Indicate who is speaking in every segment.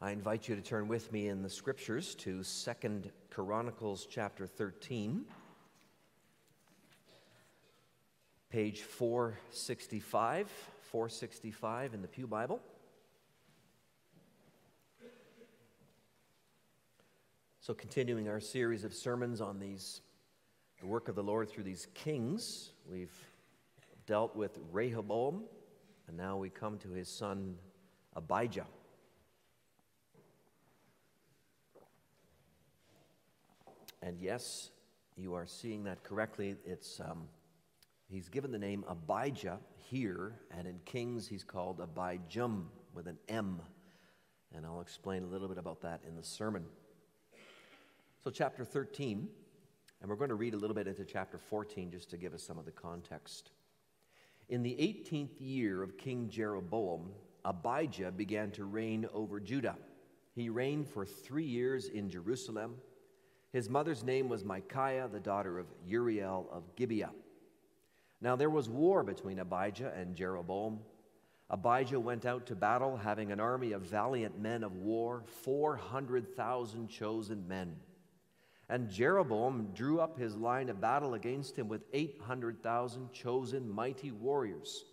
Speaker 1: I invite you to turn with me in the scriptures to Second Chronicles chapter 13, page 465, 465 in the Pew Bible. So, continuing our series of sermons on these, the work of the Lord through these kings, we've dealt with Rehoboam, and now we come to his son Abijah. And yes, you are seeing that correctly. It's, um, he's given the name Abijah here, and in Kings he's called Abijam with an M. And I'll explain a little bit about that in the sermon. So, chapter 13, and we're going to read a little bit into chapter 14 just to give us some of the context. In the 18th year of King Jeroboam, Abijah began to reign over Judah. He reigned for three years in Jerusalem his mother's name was Micaiah, the daughter of Uriel of Gibeah. Now there was war between Abijah and Jeroboam. Abijah went out to battle, having an army of valiant men of war, 400,000 chosen men. And Jeroboam drew up his line of battle against him with 800,000 chosen mighty warriors.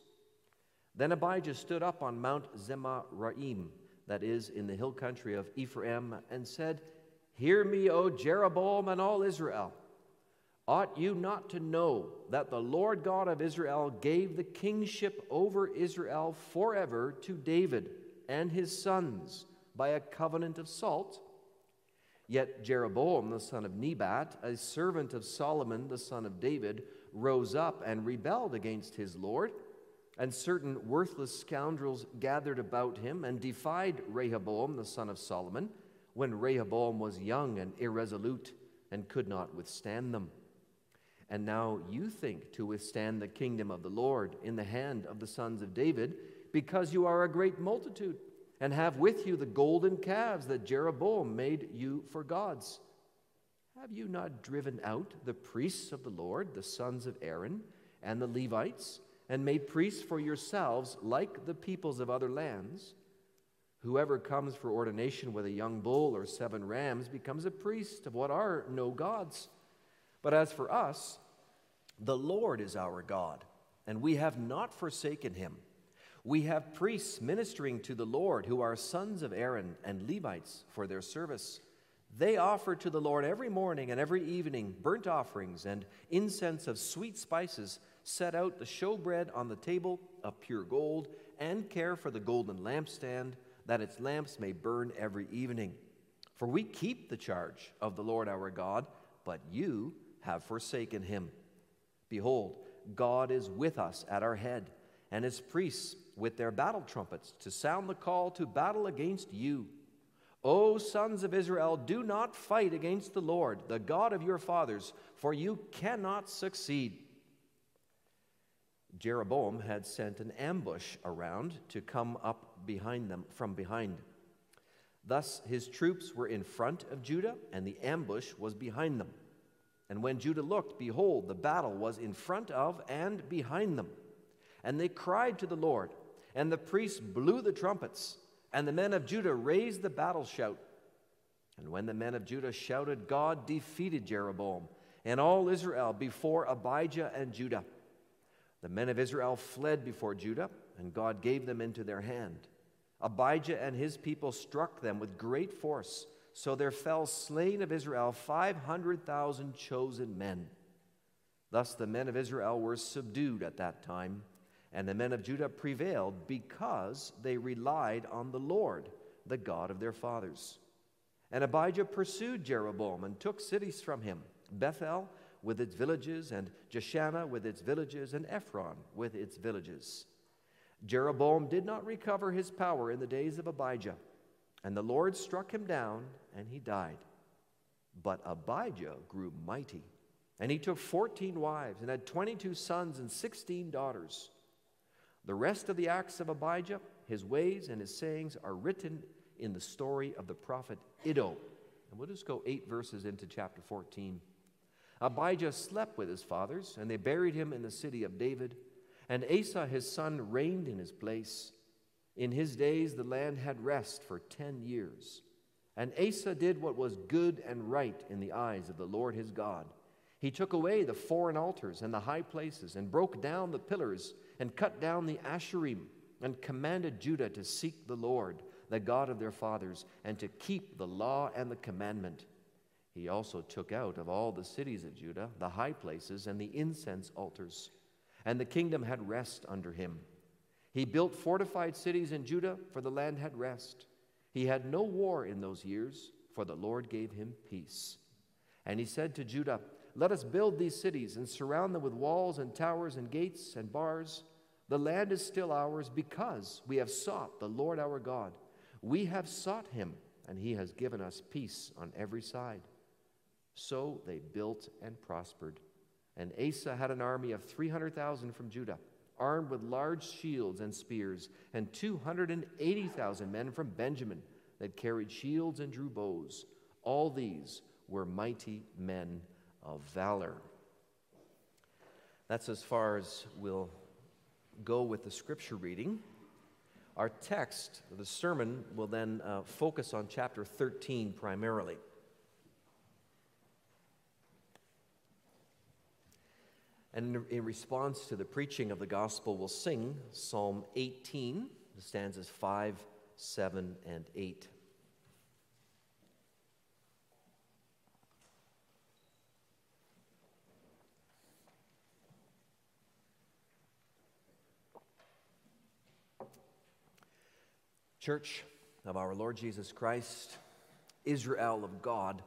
Speaker 1: Then Abijah stood up on Mount Zemaraim, that is, in the hill country of Ephraim, and said, Hear me, O Jeroboam and all Israel. Ought you not to know that the Lord God of Israel gave the kingship over Israel forever to David and his sons by a covenant of salt? Yet Jeroboam, the son of Nebat, a servant of Solomon, the son of David, rose up and rebelled against his Lord. And certain worthless scoundrels gathered about him and defied Rehoboam, the son of Solomon when Rehoboam was young and irresolute and could not withstand them. And now you think to withstand the kingdom of the Lord in the hand of the sons of David, because you are a great multitude, and have with you the golden calves that Jeroboam made you for gods. Have you not driven out the priests of the Lord, the sons of Aaron, and the Levites, and made priests for yourselves like the peoples of other lands? Whoever comes for ordination with a young bull or seven rams becomes a priest of what are no gods. But as for us, the Lord is our God, and we have not forsaken him. We have priests ministering to the Lord who are sons of Aaron and Levites for their service. They offer to the Lord every morning and every evening burnt offerings and incense of sweet spices, set out the showbread on the table of pure gold, and care for the golden lampstand that its lamps may burn every evening. For we keep the charge of the Lord our God, but you have forsaken him. Behold, God is with us at our head, and his priests with their battle trumpets to sound the call to battle against you. O sons of Israel, do not fight against the Lord, the God of your fathers, for you cannot succeed. Jeroboam had sent an ambush around to come up behind them from behind. Thus his troops were in front of Judah, and the ambush was behind them. And when Judah looked, behold, the battle was in front of and behind them. And they cried to the Lord, and the priests blew the trumpets, and the men of Judah raised the battle shout. And when the men of Judah shouted, God defeated Jeroboam and all Israel before Abijah and Judah. The men of Israel fled before Judah, and God gave them into their hand. Abijah and his people struck them with great force, so there fell slain of Israel 500,000 chosen men. Thus the men of Israel were subdued at that time, and the men of Judah prevailed because they relied on the Lord, the God of their fathers. And Abijah pursued Jeroboam and took cities from him Bethel with its villages, and Jeshanah with its villages, and Ephron with its villages. Jeroboam did not recover his power in the days of Abijah, and the Lord struck him down, and he died. But Abijah grew mighty, and he took 14 wives, and had 22 sons and 16 daughters. The rest of the acts of Abijah, his ways, and his sayings are written in the story of the prophet Iddo. And we'll just go eight verses into chapter 14. Abijah slept with his fathers, and they buried him in the city of David. And Asa his son reigned in his place. In his days, the land had rest for ten years. And Asa did what was good and right in the eyes of the Lord his God. He took away the foreign altars and the high places, and broke down the pillars, and cut down the Asherim, and commanded Judah to seek the Lord, the God of their fathers, and to keep the law and the commandment. He also took out of all the cities of Judah the high places and the incense altars, and the kingdom had rest under him. He built fortified cities in Judah, for the land had rest. He had no war in those years, for the Lord gave him peace. And he said to Judah, Let us build these cities and surround them with walls and towers and gates and bars. The land is still ours because we have sought the Lord our God. We have sought him, and he has given us peace on every side. So they built and prospered. And Asa had an army of 300,000 from Judah armed with large shields and spears, and 280,000 men from Benjamin that carried shields and drew bows. All these were mighty men of valor. That's as far as we'll go with the scripture reading. Our text, the sermon, will then uh, focus on chapter 13 primarily. And in response to the preaching of the gospel, we'll sing Psalm 18, stanzas 5, 7, and 8. Church of our Lord Jesus Christ, Israel of God,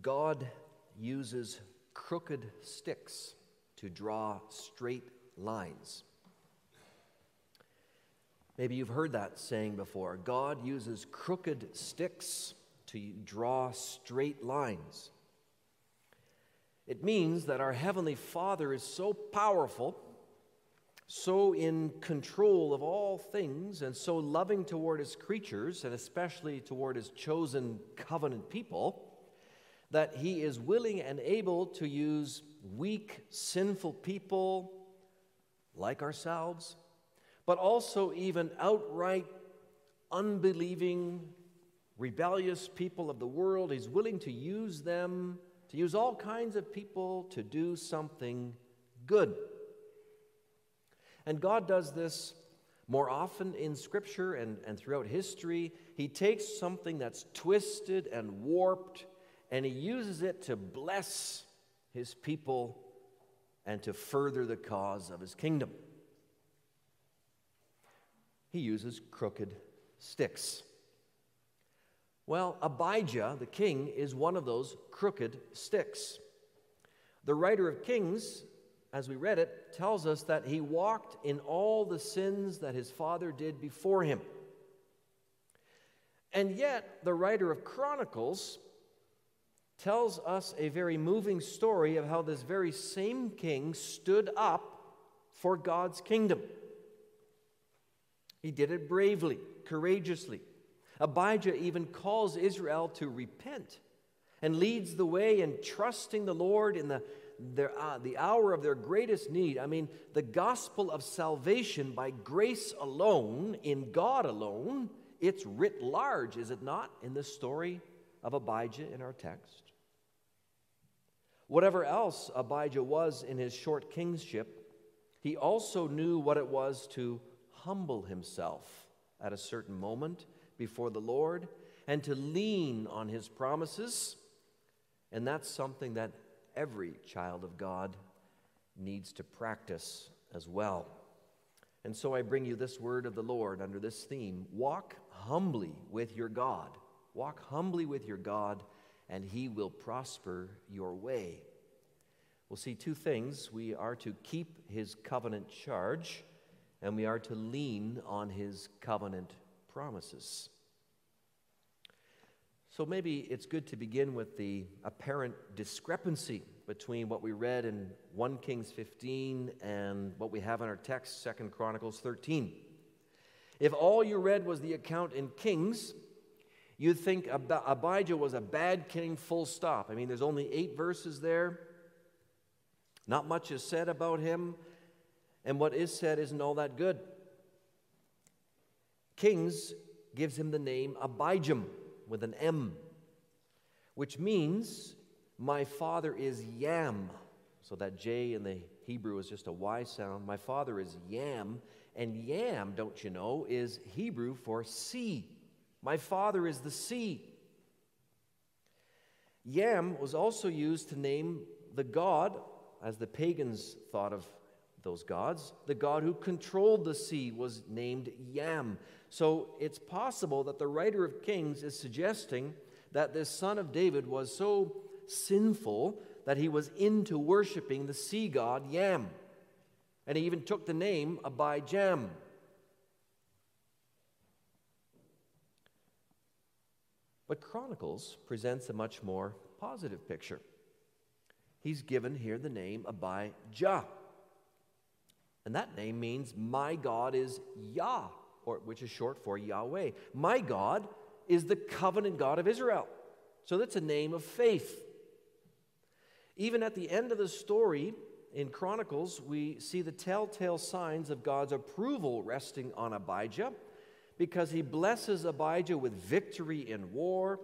Speaker 1: God uses crooked sticks to draw straight lines. Maybe you've heard that saying before. God uses crooked sticks to draw straight lines. It means that our Heavenly Father is so powerful, so in control of all things, and so loving toward His creatures, and especially toward His chosen covenant people that he is willing and able to use weak, sinful people like ourselves, but also even outright unbelieving, rebellious people of the world. He's willing to use them, to use all kinds of people to do something good. And God does this more often in Scripture and, and throughout history. He takes something that's twisted and warped and he uses it to bless his people and to further the cause of his kingdom. He uses crooked sticks. Well, Abijah, the king, is one of those crooked sticks. The writer of Kings, as we read it, tells us that he walked in all the sins that his father did before him. And yet, the writer of Chronicles tells us a very moving story of how this very same king stood up for God's kingdom. He did it bravely, courageously. Abijah even calls Israel to repent and leads the way in trusting the Lord in the, their, uh, the hour of their greatest need. I mean, the gospel of salvation by grace alone, in God alone, it's writ large, is it not, in the story of Abijah in our text? Whatever else Abijah was in his short kingship, he also knew what it was to humble himself at a certain moment before the Lord and to lean on his promises. And that's something that every child of God needs to practice as well. And so I bring you this word of the Lord under this theme walk humbly with your God. Walk humbly with your God and he will prosper your way. We'll see two things. We are to keep his covenant charge, and we are to lean on his covenant promises. So maybe it's good to begin with the apparent discrepancy between what we read in 1 Kings 15 and what we have in our text, 2 Chronicles 13. If all you read was the account in Kings, You'd think Abijah was a bad king, full stop. I mean, there's only eight verses there. Not much is said about him. and what is said isn't all that good. Kings gives him the name Abijam with an M, which means my father is Yam. So that J in the Hebrew is just a Y sound. My father is Yam, and Yam, don't you know, is Hebrew for sea. My father is the sea. Yam was also used to name the god, as the pagans thought of those gods. The god who controlled the sea was named Yam. So it's possible that the writer of Kings is suggesting that this son of David was so sinful that he was into worshiping the sea god Yam. And he even took the name Abijam. But Chronicles presents a much more positive picture. He's given here the name Abijah. And that name means my God is Yah, or which is short for Yahweh. My God is the covenant God of Israel. So that's a name of faith. Even at the end of the story in Chronicles, we see the telltale signs of God's approval resting on Abijah because he blesses Abijah with victory in war.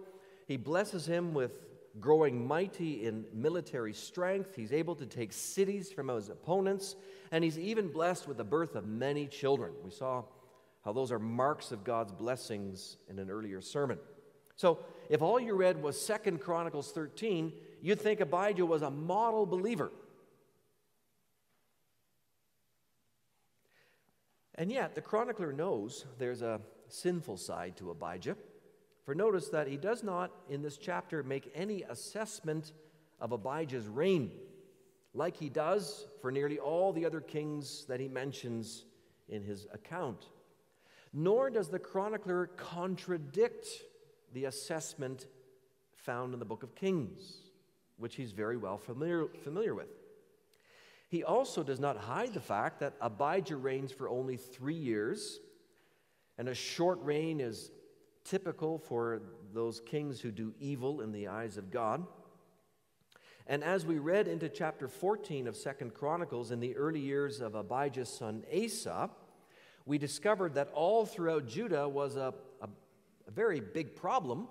Speaker 1: He blesses him with growing mighty in military strength. He's able to take cities from his opponents, and he's even blessed with the birth of many children. We saw how those are marks of God's blessings in an earlier sermon. So, if all you read was Second Chronicles 13, you'd think Abijah was a model believer. And yet, the chronicler knows there's a sinful side to Abijah. For notice that he does not, in this chapter, make any assessment of Abijah's reign, like he does for nearly all the other kings that he mentions in his account. Nor does the chronicler contradict the assessment found in the book of Kings, which he's very well familiar, familiar with. He also does not hide the fact that Abijah reigns for only three years, and a short reign is typical for those kings who do evil in the eyes of God. And as we read into chapter 14 of Second Chronicles in the early years of Abijah's son Asa, we discovered that all throughout Judah was a, a, a very big problem.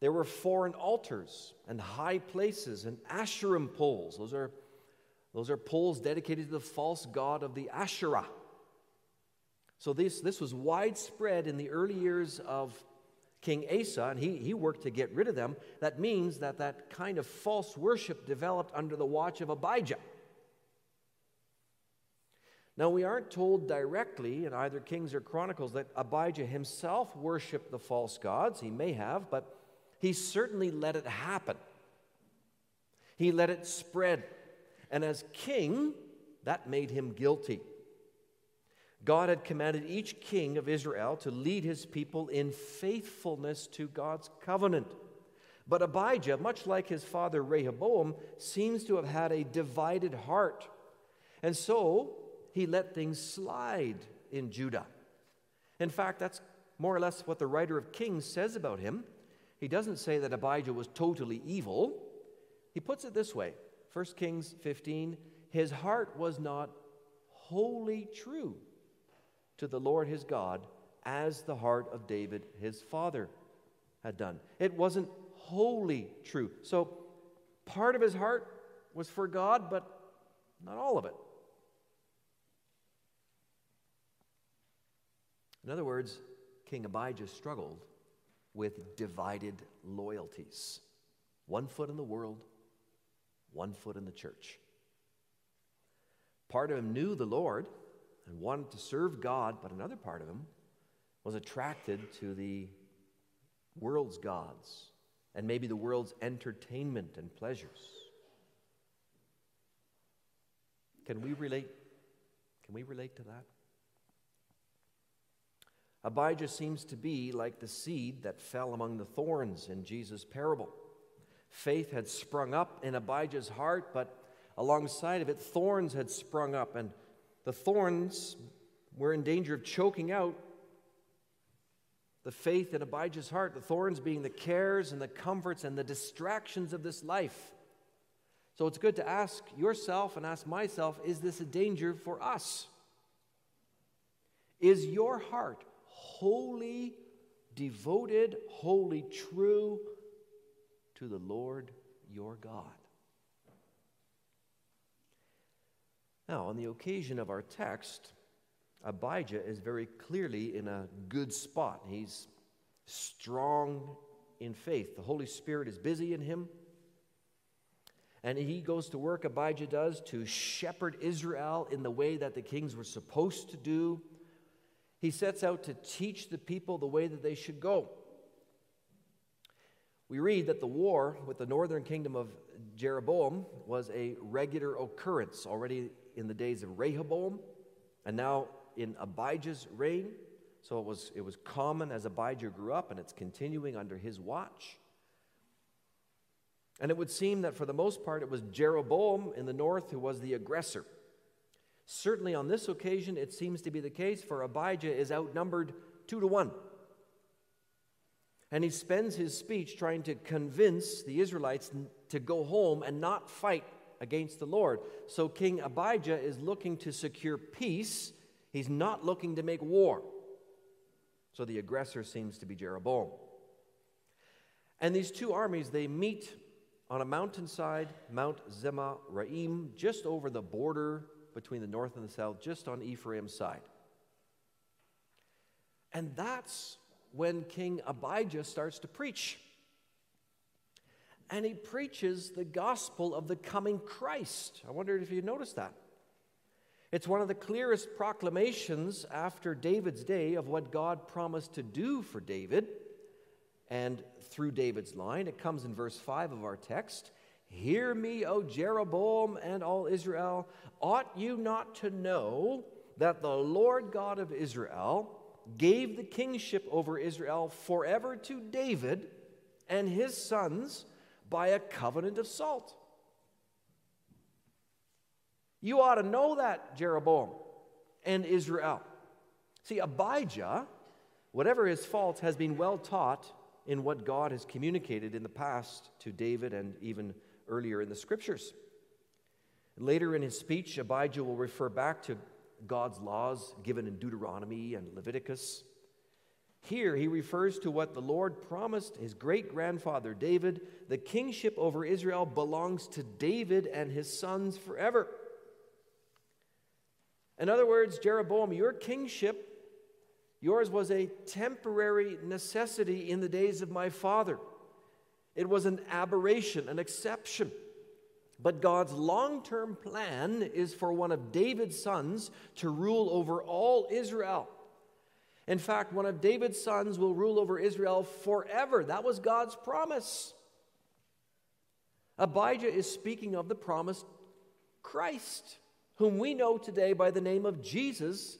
Speaker 1: There were foreign altars and high places and Asherim poles. Those are those are poles dedicated to the false god of the Asherah. So this, this was widespread in the early years of King Asa, and he, he worked to get rid of them. That means that that kind of false worship developed under the watch of Abijah. Now, we aren't told directly in either Kings or Chronicles that Abijah himself worshiped the false gods. He may have, but he certainly let it happen. He let it spread. And as king, that made him guilty. God had commanded each king of Israel to lead his people in faithfulness to God's covenant. But Abijah, much like his father Rehoboam, seems to have had a divided heart. And so he let things slide in Judah. In fact, that's more or less what the writer of Kings says about him. He doesn't say that Abijah was totally evil. He puts it this way 1 Kings 15, his heart was not wholly true to the Lord his God as the heart of David his father had done. It wasn't wholly true. So part of his heart was for God, but not all of it. In other words, King Abijah struggled with divided loyalties. One foot in the world, one foot in the church. Part of him knew the Lord and wanted to serve God, but another part of him was attracted to the world's gods and maybe the world's entertainment and pleasures. Can we relate? Can we relate to that? Abijah seems to be like the seed that fell among the thorns in Jesus' parable. Faith had sprung up in Abijah's heart, but alongside of it, thorns had sprung up, and the thorns were in danger of choking out the faith in Abijah's heart, the thorns being the cares and the comforts and the distractions of this life. So it's good to ask yourself and ask myself is this a danger for us? Is your heart wholly devoted, wholly true to the Lord your God? Now, on the occasion of our text, Abijah is very clearly in a good spot. He's strong in faith. The Holy Spirit is busy in him. And he goes to work, Abijah does, to shepherd Israel in the way that the kings were supposed to do. He sets out to teach the people the way that they should go. We read that the war with the northern kingdom of Jeroboam was a regular occurrence already in the days of Rehoboam and now in Abijah's reign. So it was, it was common as Abijah grew up, and it's continuing under his watch. And it would seem that for the most part, it was Jeroboam in the north who was the aggressor. Certainly on this occasion, it seems to be the case, for Abijah is outnumbered two to one. And he spends his speech trying to convince the Israelites to go home and not fight against the Lord. So King Abijah is looking to secure peace, he's not looking to make war. So the aggressor seems to be Jeroboam. And these two armies, they meet on a mountainside, Mount Zemaraim, just over the border between the north and the south, just on Ephraim's side. And that's when King Abijah starts to preach and he preaches the gospel of the coming Christ. I wondered if you noticed that. It's one of the clearest proclamations after David's day of what God promised to do for David and through David's line. It comes in verse 5 of our text. Hear me, O Jeroboam and all Israel. Ought you not to know that the Lord God of Israel gave the kingship over Israel forever to David and his sons? by a covenant of salt. You ought to know that, Jeroboam and Israel. See, Abijah, whatever his faults, has been well taught in what God has communicated in the past to David and even earlier in the scriptures. Later in his speech, Abijah will refer back to God's laws given in Deuteronomy and Leviticus. Here he refers to what the Lord promised his great grandfather David. The kingship over Israel belongs to David and his sons forever. In other words, Jeroboam, your kingship, yours was a temporary necessity in the days of my father. It was an aberration, an exception. But God's long term plan is for one of David's sons to rule over all Israel. In fact, one of David's sons will rule over Israel forever. That was God's promise. Abijah is speaking of the promised Christ, whom we know today by the name of Jesus,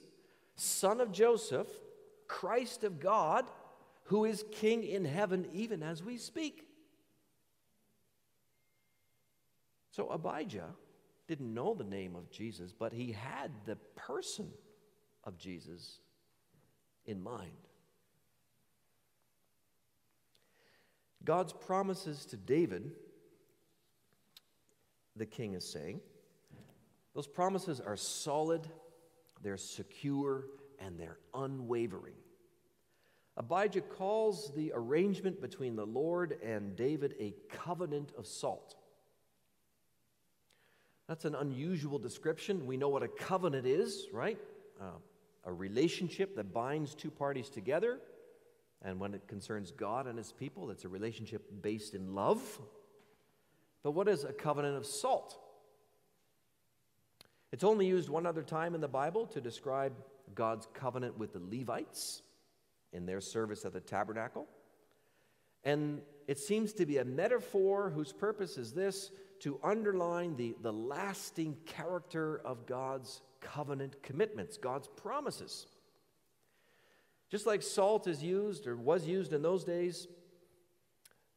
Speaker 1: son of Joseph, Christ of God, who is king in heaven even as we speak. So Abijah didn't know the name of Jesus, but he had the person of Jesus in mind. God's promises to David, the king is saying, those promises are solid, they're secure, and they're unwavering. Abijah calls the arrangement between the Lord and David a covenant of salt. That's an unusual description. We know what a covenant is, right? Uh, a relationship that binds two parties together. And when it concerns God and his people, it's a relationship based in love. But what is a covenant of salt? It's only used one other time in the Bible to describe God's covenant with the Levites in their service at the tabernacle. And it seems to be a metaphor whose purpose is this to underline the, the lasting character of God's covenant commitments, God's promises. Just like salt is used or was used in those days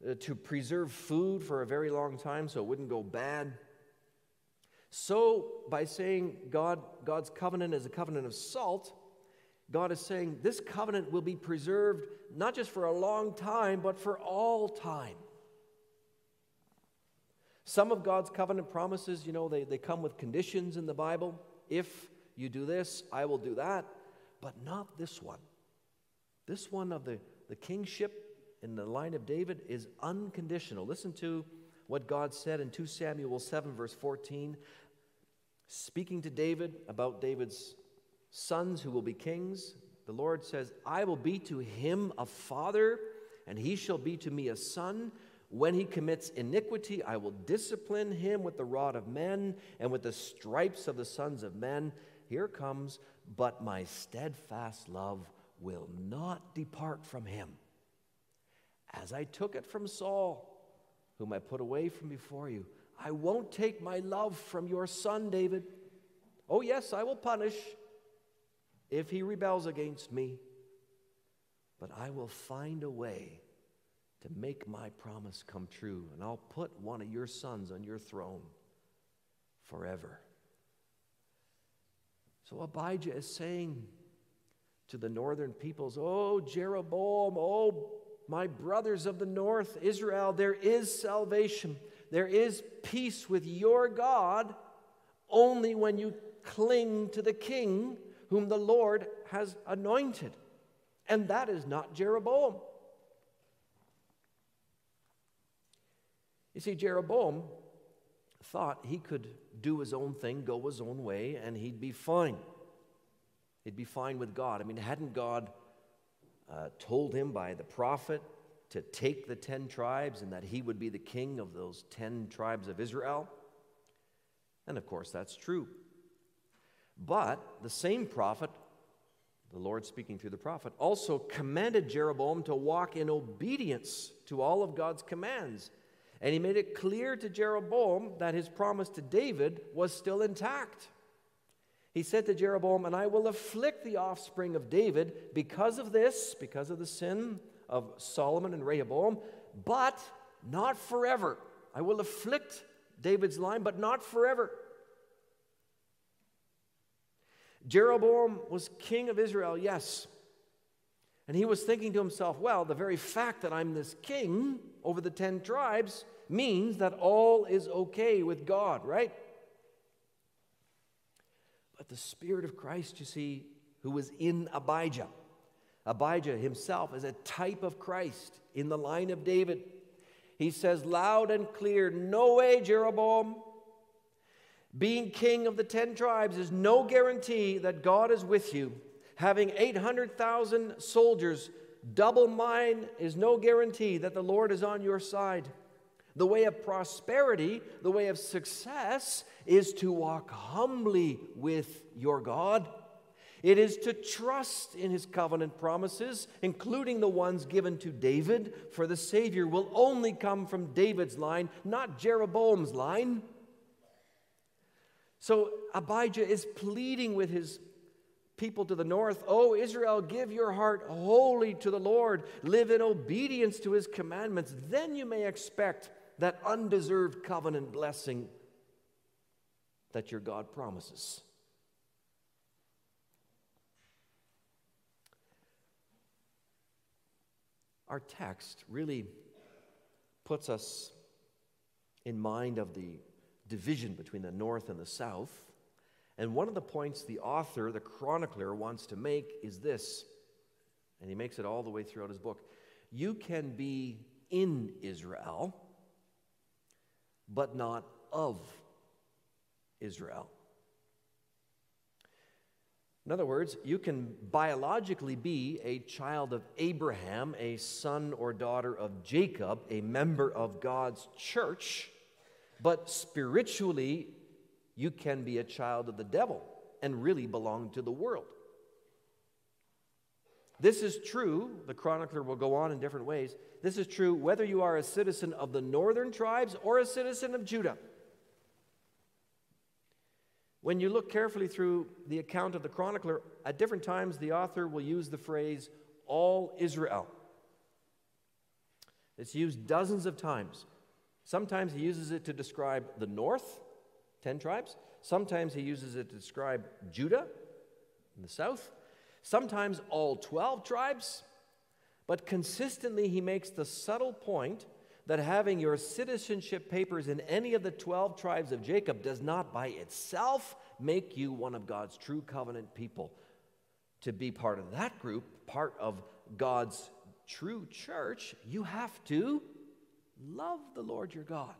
Speaker 1: uh, to preserve food for a very long time so it wouldn't go bad. So, by saying God, God's covenant is a covenant of salt, God is saying this covenant will be preserved not just for a long time, but for all time. Some of God's covenant promises, you know, they, they come with conditions in the Bible. If you do this, I will do that. but not this one. This one of the, the kingship in the line of David is unconditional. Listen to what God said in 2 Samuel 7, verse 14, speaking to David about David's sons who will be kings. The Lord says, I will be to him a father, and he shall be to me a son. When he commits iniquity, I will discipline him with the rod of men and with the stripes of the sons of men. Here comes, but my steadfast love will not depart from him. As I took it from Saul, whom I put away from before you, I won't take my love from your son, David. Oh, yes, I will punish if he rebels against me, but I will find a way to make my promise come true, and I'll put one of your sons on your throne forever. So Abijah is saying to the northern peoples, Oh, Jeroboam, oh, my brothers of the north, Israel, there is salvation. There is peace with your God only when you cling to the king whom the Lord has anointed. And that is not Jeroboam. You see, Jeroboam thought he could do his own thing, go his own way, and he'd be fine. He'd be fine with God. I mean, hadn't God uh, told him by the prophet to take the ten tribes and that he would be the king of those ten tribes of Israel? And of course, that's true. But the same prophet, the Lord speaking through the prophet, also commanded Jeroboam to walk in obedience to all of God's commands. And he made it clear to Jeroboam that his promise to David was still intact. He said to Jeroboam, And I will afflict the offspring of David because of this, because of the sin of Solomon and Rehoboam, but not forever. I will afflict David's line, but not forever. Jeroboam was king of Israel, yes. And he was thinking to himself, well, the very fact that I'm this king over the 10 tribes means that all is okay with God, right? But the Spirit of Christ, you see, who was in Abijah, Abijah himself is a type of Christ in the line of David. He says loud and clear, No way, Jeroboam. Being king of the ten tribes is no guarantee that God is with you. Having 800,000 soldiers, double mine, is no guarantee that the Lord is on your side. The way of prosperity, the way of success, is to walk humbly with your God. It is to trust in his covenant promises, including the ones given to David, for the Savior will only come from David's line, not Jeroboam's line. So Abijah is pleading with his people to the north Oh, Israel, give your heart wholly to the Lord, live in obedience to his commandments. Then you may expect that undeserved covenant blessing that your God promises. Our text really puts us in mind of the division between the north and the south. And one of the points the author, the chronicler, wants to make is this, and he makes it all the way throughout his book. You can be in Israel, but not of Israel. In other words, you can biologically be a child of Abraham, a son or daughter of Jacob, a member of God's church, but spiritually, you can be a child of the devil and really belong to the world. This is true, the chronicler will go on in different ways. This is true whether you are a citizen of the northern tribes or a citizen of Judah. When you look carefully through the account of the chronicler, at different times the author will use the phrase all Israel. It's used dozens of times. Sometimes he uses it to describe the north, 10 tribes. Sometimes he uses it to describe Judah in the south. Sometimes all 12 tribes. But consistently, he makes the subtle point that having your citizenship papers in any of the 12 tribes of Jacob does not by itself make you one of God's true covenant people. to be part of that group, part of God's true church, you have to love the Lord your God.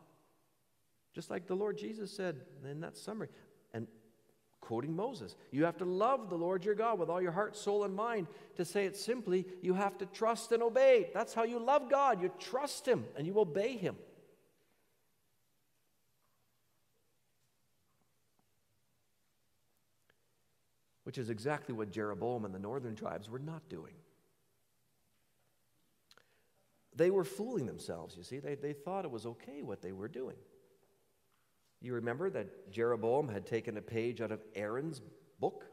Speaker 1: Just like the Lord Jesus said in that summary. And quoting Moses, you have to love the Lord your God with all your heart, soul, and mind. To say it simply, you have to trust and obey. That's how you love God. You trust Him and you obey Him. Which is exactly what Jeroboam and the northern tribes were not doing. They were fooling themselves, you see. They, they thought it was okay what they were doing. You remember that Jeroboam had taken a page out of Aaron's book,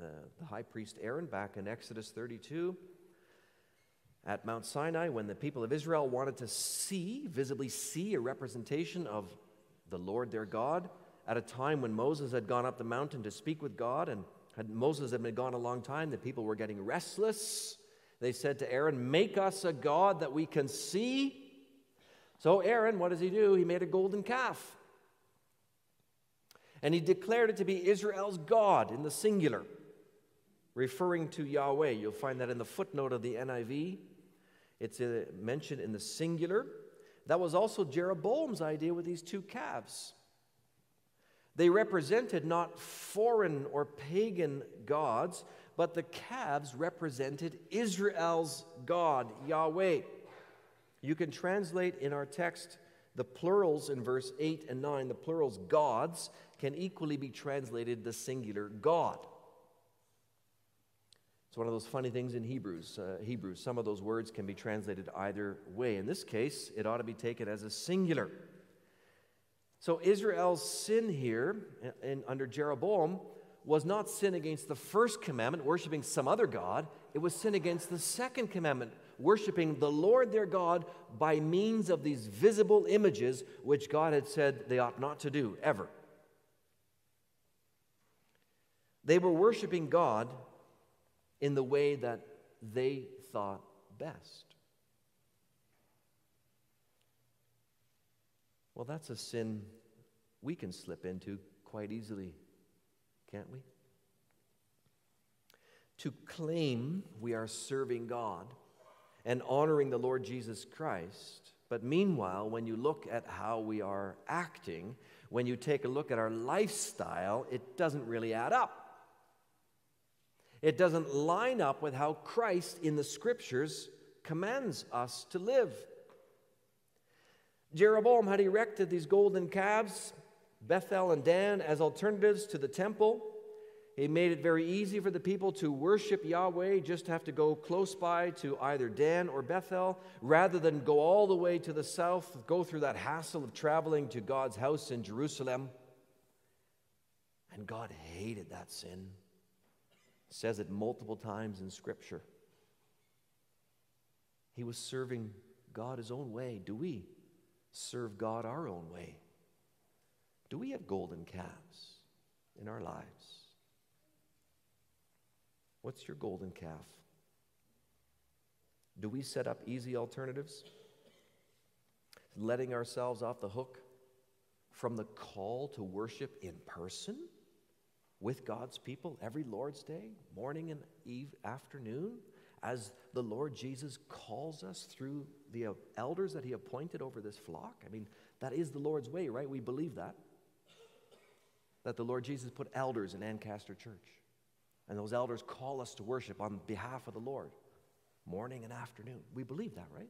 Speaker 1: uh, the high priest Aaron, back in Exodus 32 at Mount Sinai when the people of Israel wanted to see, visibly see, a representation of the Lord their God at a time when Moses had gone up the mountain to speak with God and had, Moses had been gone a long time. The people were getting restless. They said to Aaron, Make us a God that we can see. So, Aaron, what does he do? He made a golden calf and he declared it to be Israel's God in the singular, referring to Yahweh. You'll find that in the footnote of the NIV. It's uh, mentioned in the singular. That was also Jeroboam's idea with these two calves. They represented not foreign or pagan gods, but the calves represented Israel's God, Yahweh. You can translate in our text the plurals in verse 8 and 9, the plurals gods, can equally be translated the singular God. It's one of those funny things in Hebrews. Uh, Hebrews, some of those words can be translated either way. In this case, it ought to be taken as a singular. So Israel's sin here, in, under Jeroboam, was not sin against the first commandment, worshiping some other God. It was sin against the second commandment, worshiping the Lord their God by means of these visible images, which God had said they ought not to do ever. They were worshiping God in the way that they thought best. Well, that's a sin we can slip into quite easily, can't we? To claim we are serving God and honoring the Lord Jesus Christ, but meanwhile, when you look at how we are acting, when you take a look at our lifestyle, it doesn't really add up. It doesn't line up with how Christ in the scriptures commands us to live. Jeroboam had erected these golden calves, Bethel and Dan, as alternatives to the temple. He made it very easy for the people to worship Yahweh, just have to go close by to either Dan or Bethel, rather than go all the way to the south, go through that hassle of traveling to God's house in Jerusalem. And God hated that sin says it multiple times in Scripture. He was serving God his own way. Do we serve God our own way? Do we have golden calves in our lives? What's your golden calf? Do we set up easy alternatives? Letting ourselves off the hook from the call to worship in person? With God's people every Lord's Day, morning and eve, afternoon, as the Lord Jesus calls us through the elders that He appointed over this flock. I mean, that is the Lord's way, right? We believe that. That the Lord Jesus put elders in Ancaster Church. And those elders call us to worship on behalf of the Lord, morning and afternoon. We believe that, right?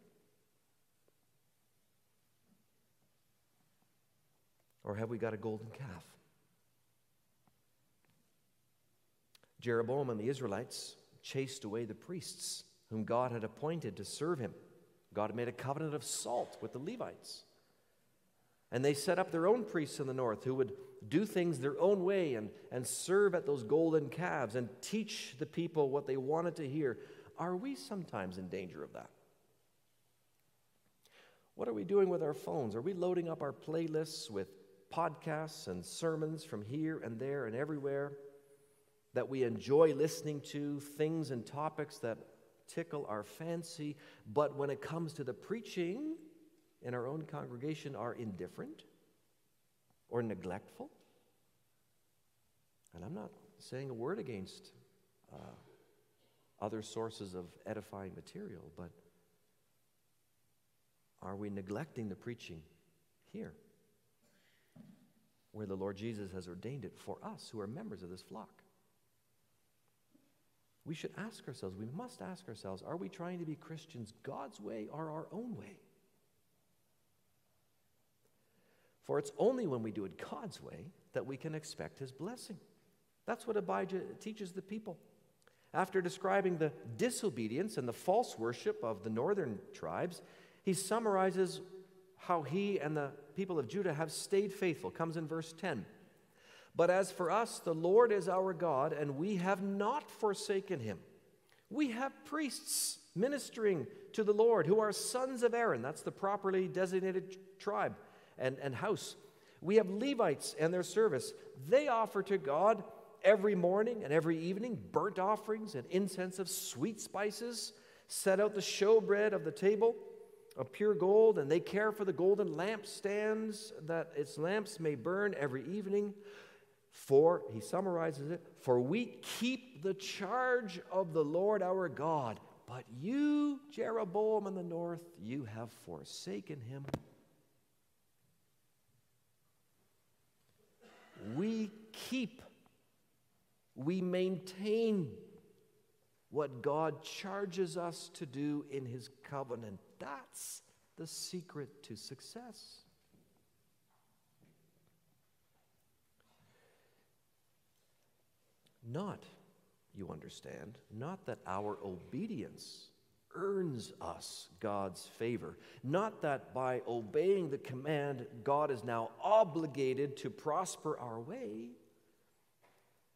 Speaker 1: Or have we got a golden calf? Jeroboam and the Israelites chased away the priests whom God had appointed to serve him. God had made a covenant of salt with the Levites. And they set up their own priests in the north who would do things their own way and, and serve at those golden calves and teach the people what they wanted to hear. Are we sometimes in danger of that? What are we doing with our phones? Are we loading up our playlists with podcasts and sermons from here and there and everywhere? That we enjoy listening to, things and topics that tickle our fancy, but when it comes to the preaching in our own congregation, are indifferent or neglectful. And I'm not saying a word against uh, other sources of edifying material, but are we neglecting the preaching here, where the Lord Jesus has ordained it for us who are members of this flock? We should ask ourselves, we must ask ourselves, are we trying to be Christians God's way or our own way? For it's only when we do it God's way that we can expect his blessing. That's what Abijah teaches the people. After describing the disobedience and the false worship of the northern tribes, he summarizes how he and the people of Judah have stayed faithful. Comes in verse 10. But as for us, the Lord is our God, and we have not forsaken him. We have priests ministering to the Lord who are sons of Aaron. That's the properly designated tribe and, and house. We have Levites and their service. They offer to God every morning and every evening burnt offerings and incense of sweet spices, set out the showbread of the table of pure gold, and they care for the golden lampstands that its lamps may burn every evening. For, he summarizes it, for we keep the charge of the Lord our God. But you, Jeroboam in the north, you have forsaken him. We keep, we maintain what God charges us to do in his covenant. That's the secret to success. Not, you understand, not that our obedience earns us God's favor. Not that by obeying the command, God is now obligated to prosper our way.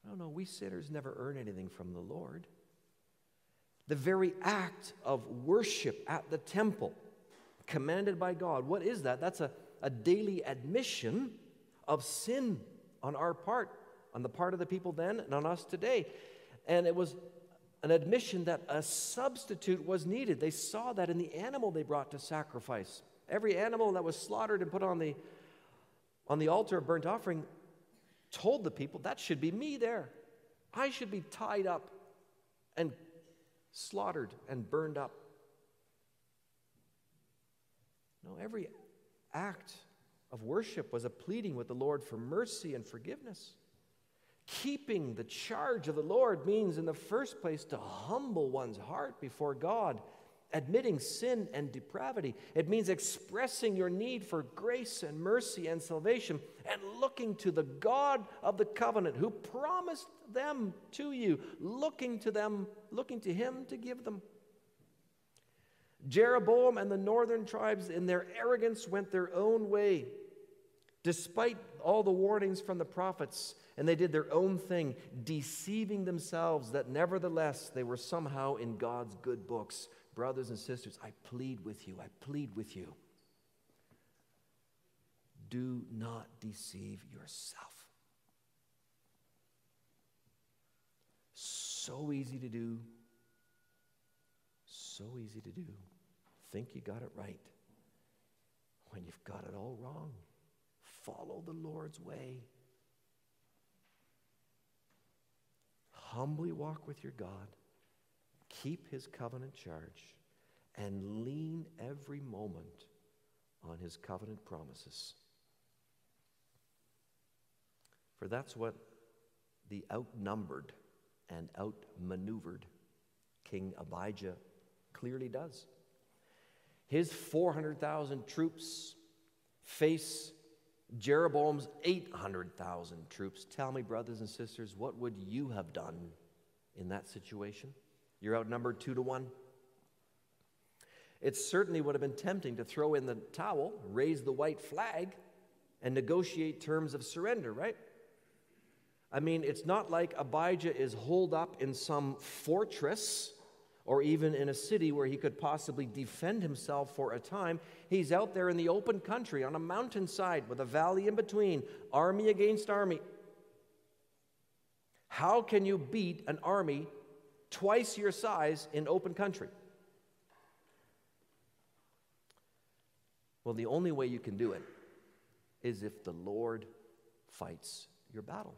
Speaker 1: No, no, we sinners never earn anything from the Lord. The very act of worship at the temple, commanded by God, what is that? That's a, a daily admission of sin on our part on the part of the people then and on us today. And it was an admission that a substitute was needed. They saw that in the animal they brought to sacrifice. Every animal that was slaughtered and put on the, on the altar of burnt offering told the people, that should be me there. I should be tied up and slaughtered and burned up. No, every act of worship was a pleading with the Lord for mercy and forgiveness. Keeping the charge of the Lord means, in the first place, to humble one's heart before God, admitting sin and depravity. It means expressing your need for grace and mercy and salvation and looking to the God of the covenant who promised them to you, looking to them, looking to Him to give them. Jeroboam and the northern tribes, in their arrogance, went their own way. Despite all the warnings from the prophets, and they did their own thing, deceiving themselves that nevertheless they were somehow in God's good books. Brothers and sisters, I plead with you, I plead with you. Do not deceive yourself. So easy to do, so easy to do. Think you got it right when you've got it all wrong. Follow the Lord's way. Humbly walk with your God, keep his covenant charge, and lean every moment on his covenant promises. For that's what the outnumbered and outmaneuvered King Abijah clearly does. His 400,000 troops face Jeroboam's 800,000 troops. Tell me, brothers and sisters, what would you have done in that situation? You're outnumbered two to one. It certainly would have been tempting to throw in the towel, raise the white flag, and negotiate terms of surrender, right? I mean, it's not like Abijah is holed up in some fortress or even in a city where he could possibly defend himself for a time. He's out there in the open country on a mountainside with a valley in between, army against army. How can you beat an army twice your size in open country? Well, the only way you can do it is if the Lord fights your battle.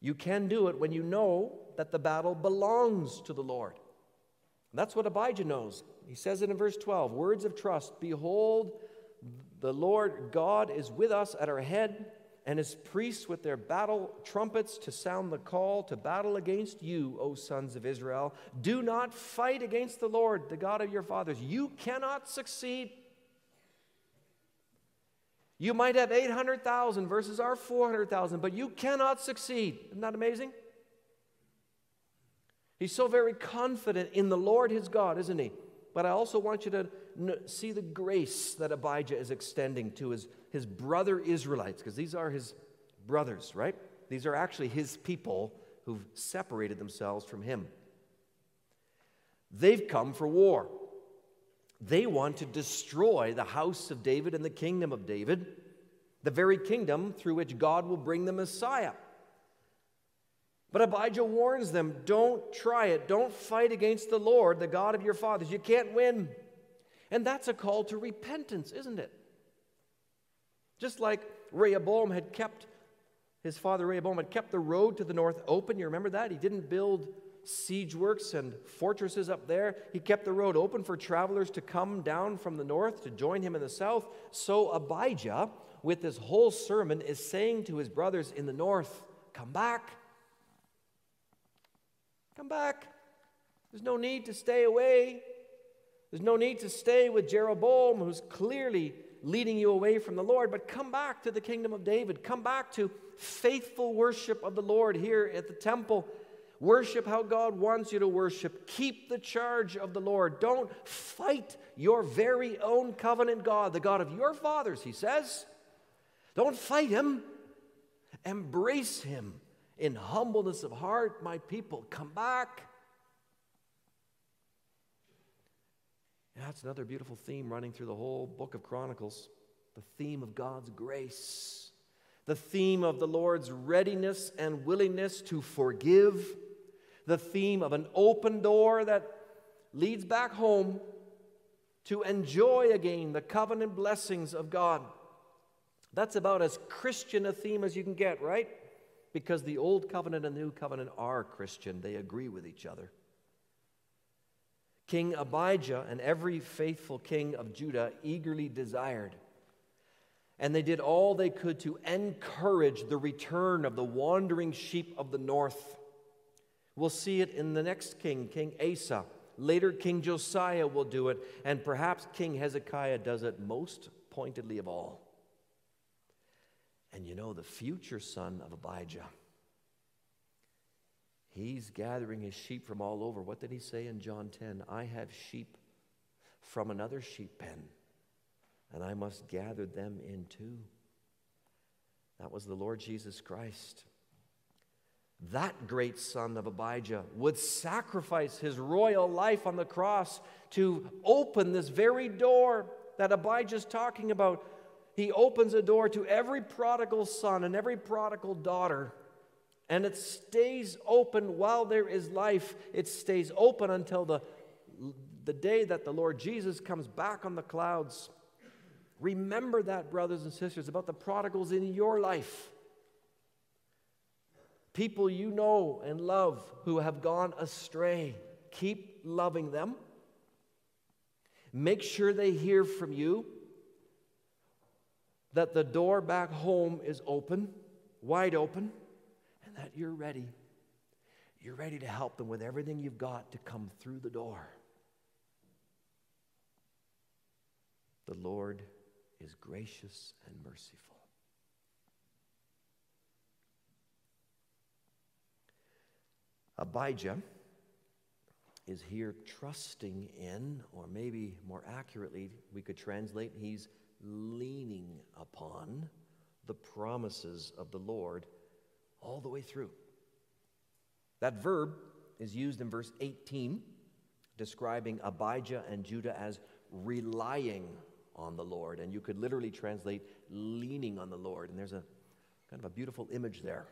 Speaker 1: You can do it when you know that the battle belongs to the Lord. That's what Abijah knows. He says it in verse 12 words of trust Behold, the Lord God is with us at our head, and his priests with their battle trumpets to sound the call to battle against you, O sons of Israel. Do not fight against the Lord, the God of your fathers. You cannot succeed. You might have 800,000 versus our 400,000, but you cannot succeed. Isn't that amazing? He's so very confident in the Lord his God, isn't he? But I also want you to see the grace that Abijah is extending to his, his brother Israelites, because these are his brothers, right? These are actually his people who've separated themselves from him. They've come for war. They want to destroy the house of David and the kingdom of David, the very kingdom through which God will bring the Messiah. But Abijah warns them don't try it. Don't fight against the Lord, the God of your fathers. You can't win. And that's a call to repentance, isn't it? Just like Rehoboam had kept, his father Rehoboam had kept the road to the north open. You remember that? He didn't build siege works and fortresses up there. He kept the road open for travelers to come down from the north to join him in the south. So Abijah, with this whole sermon, is saying to his brothers in the north, Come back. Come back. There's no need to stay away. There's no need to stay with Jeroboam, who's clearly leading you away from the Lord, but come back to the kingdom of David. Come back to faithful worship of the Lord here at the temple. Worship how God wants you to worship. Keep the charge of the Lord. Don't fight your very own covenant God, the God of your fathers, he says. Don't fight him. Embrace him in humbleness of heart, my people. Come back. That's another beautiful theme running through the whole book of Chronicles the theme of God's grace, the theme of the Lord's readiness and willingness to forgive, the theme of an open door that leads back home to enjoy again the covenant blessings of God. That's about as Christian a theme as you can get, right? Because the old covenant and the new covenant are Christian, they agree with each other. King Abijah and every faithful king of Judah eagerly desired. And they did all they could to encourage the return of the wandering sheep of the north. We'll see it in the next king, King Asa. Later, King Josiah will do it, and perhaps King Hezekiah does it most pointedly of all. And you know, the future son of Abijah He's gathering his sheep from all over. What did he say in John 10? I have sheep from another sheep pen, and I must gather them in too. That was the Lord Jesus Christ. That great son of Abijah would sacrifice his royal life on the cross to open this very door that Abijah's talking about. He opens a door to every prodigal son and every prodigal daughter and it stays open while there is life. It stays open until the, the day that the Lord Jesus comes back on the clouds. Remember that, brothers and sisters, about the prodigals in your life. People you know and love who have gone astray. Keep loving them. Make sure they hear from you that the door back home is open, wide open and that you're ready. You're ready to help them with everything you've got to come through the door. The Lord is gracious and merciful. Abijah is here trusting in, or maybe more accurately, we could translate, he's leaning upon the promises of the Lord all the way through. That verb is used in verse 18, describing Abijah and Judah as relying on the Lord. And you could literally translate leaning on the Lord. And there's a kind of a beautiful image there.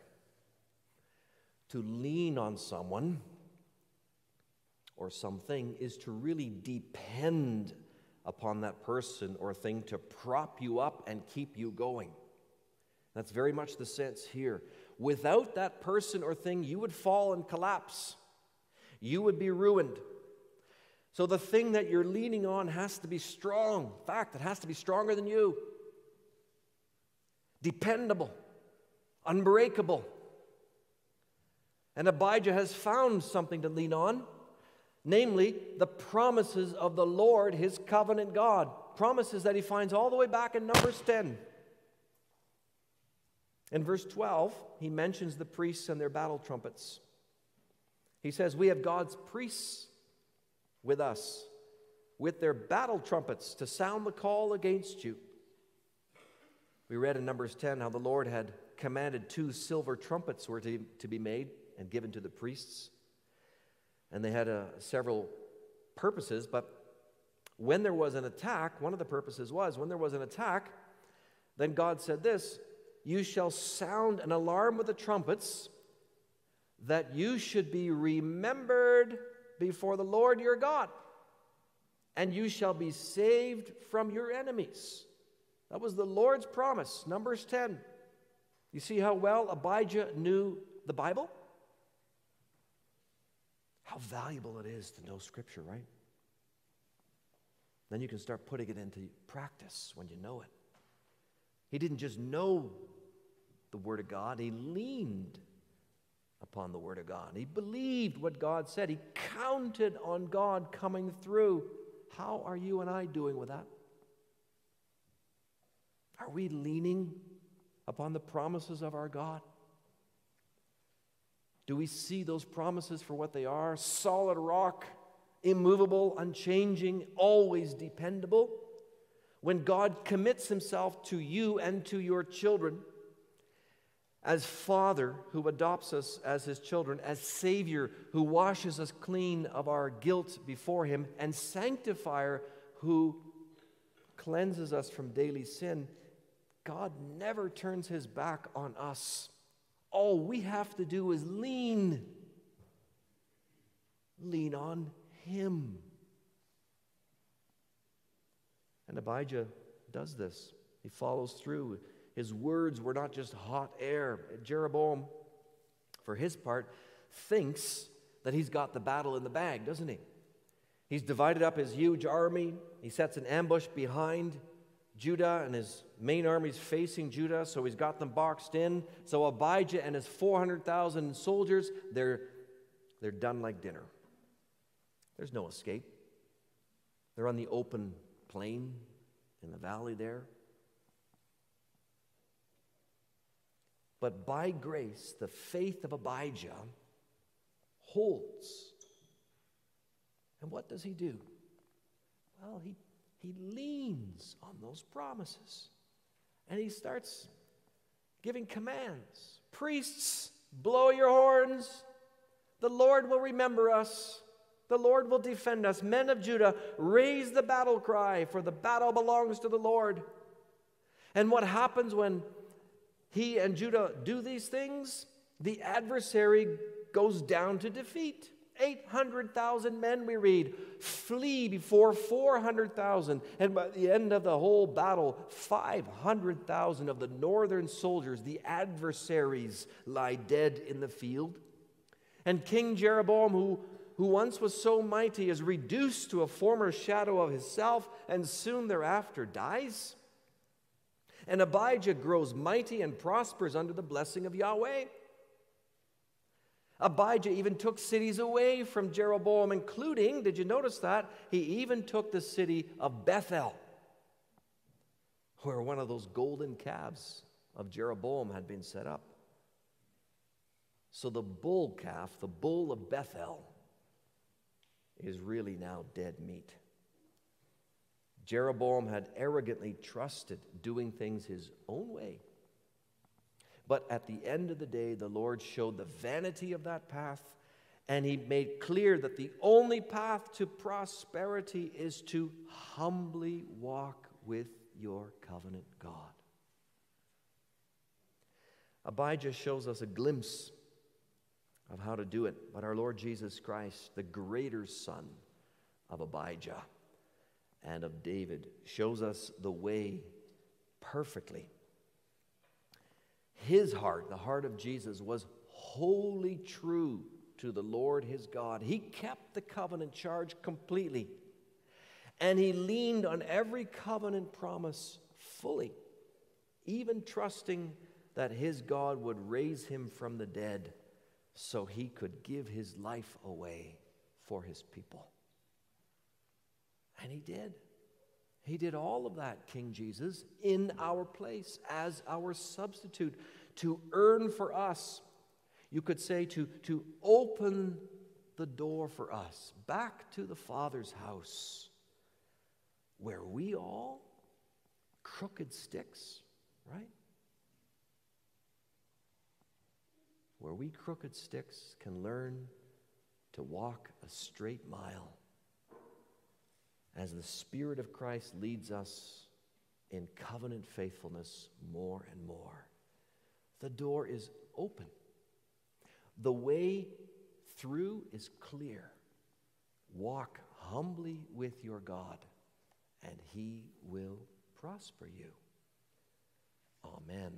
Speaker 1: To lean on someone or something is to really depend upon that person or thing to prop you up and keep you going. That's very much the sense here. Without that person or thing, you would fall and collapse. You would be ruined. So the thing that you're leaning on has to be strong. In fact, it has to be stronger than you. Dependable, unbreakable. And Abijah has found something to lean on, namely the promises of the Lord, his covenant God. Promises that he finds all the way back in Numbers 10. In verse 12, he mentions the priests and their battle trumpets. He says, We have God's priests with us, with their battle trumpets to sound the call against you. We read in Numbers 10 how the Lord had commanded two silver trumpets were to, to be made and given to the priests. And they had uh, several purposes, but when there was an attack, one of the purposes was when there was an attack, then God said this You shall sound an alarm with the trumpets, that you should be remembered before the Lord your God, and you shall be saved from your enemies. That was the Lord's promise, Numbers 10. You see how well Abijah knew the Bible? How valuable it is to know Scripture, right? Then you can start putting it into practice when you know it. He didn't just know the Word of God, he leaned upon the Word of God. He believed what God said, he counted on God coming through. How are you and I doing with that? Are we leaning upon the promises of our God? Do we see those promises for what they are? Solid rock, immovable, unchanging, always dependable. When God commits Himself to you and to your children, as Father who adopts us as His children, as Savior who washes us clean of our guilt before Him, and Sanctifier who cleanses us from daily sin, God never turns his back on us. All we have to do is lean. Lean on him. And Abijah does this. He follows through. His words were not just hot air. Jeroboam, for his part, thinks that he's got the battle in the bag, doesn't he? He's divided up his huge army. He sets an ambush behind Judah and his main army's facing Judah, so he's got them boxed in. So Abijah and his 400,000 soldiers, they're, they're done like dinner. There's no escape. They're on the open plain in the valley there. But by grace, the faith of Abijah holds. And what does he do? Well, he he leans on those promises and he starts giving commands. Priests, blow your horns. The Lord will remember us. The Lord will defend us. Men of Judah, raise the battle cry, for the battle belongs to the Lord. And what happens when he and Judah do these things? The adversary goes down to defeat. 800,000 men, we read, flee before 400,000. And by the end of the whole battle, 500,000 of the northern soldiers, the adversaries, lie dead in the field. And King Jeroboam, who, who once was so mighty, is reduced to a former shadow of himself and soon thereafter dies. And Abijah grows mighty and prospers under the blessing of Yahweh. Abijah even took cities away from Jeroboam, including, did you notice that? He even took the city of Bethel, where one of those golden calves of Jeroboam had been set up. So the bull calf, the bull of Bethel, is really now dead meat. Jeroboam had arrogantly trusted doing things his own way but at the end of the day, the Lord showed the vanity of that path, and He made clear that the only path to prosperity is to humbly walk with your covenant God. Abijah shows us a glimpse of how to do it, but our Lord Jesus Christ, the greater son of Abijah and of David, shows us the way perfectly his heart, the heart of Jesus, was wholly true to the Lord his God. He kept the covenant charge completely, and he leaned on every covenant promise fully, even trusting that his God would raise him from the dead so he could give his life away for his people. And he did. He did all of that, King Jesus, in our place as our substitute to earn for us. You could say to, to open the door for us back to the Father's house where we all, crooked sticks, right? Where we crooked sticks can learn to walk a straight mile as the Spirit of Christ leads us in covenant faithfulness more and more. The door is open, the way through is clear. Walk humbly with your God, and He will prosper you. Amen.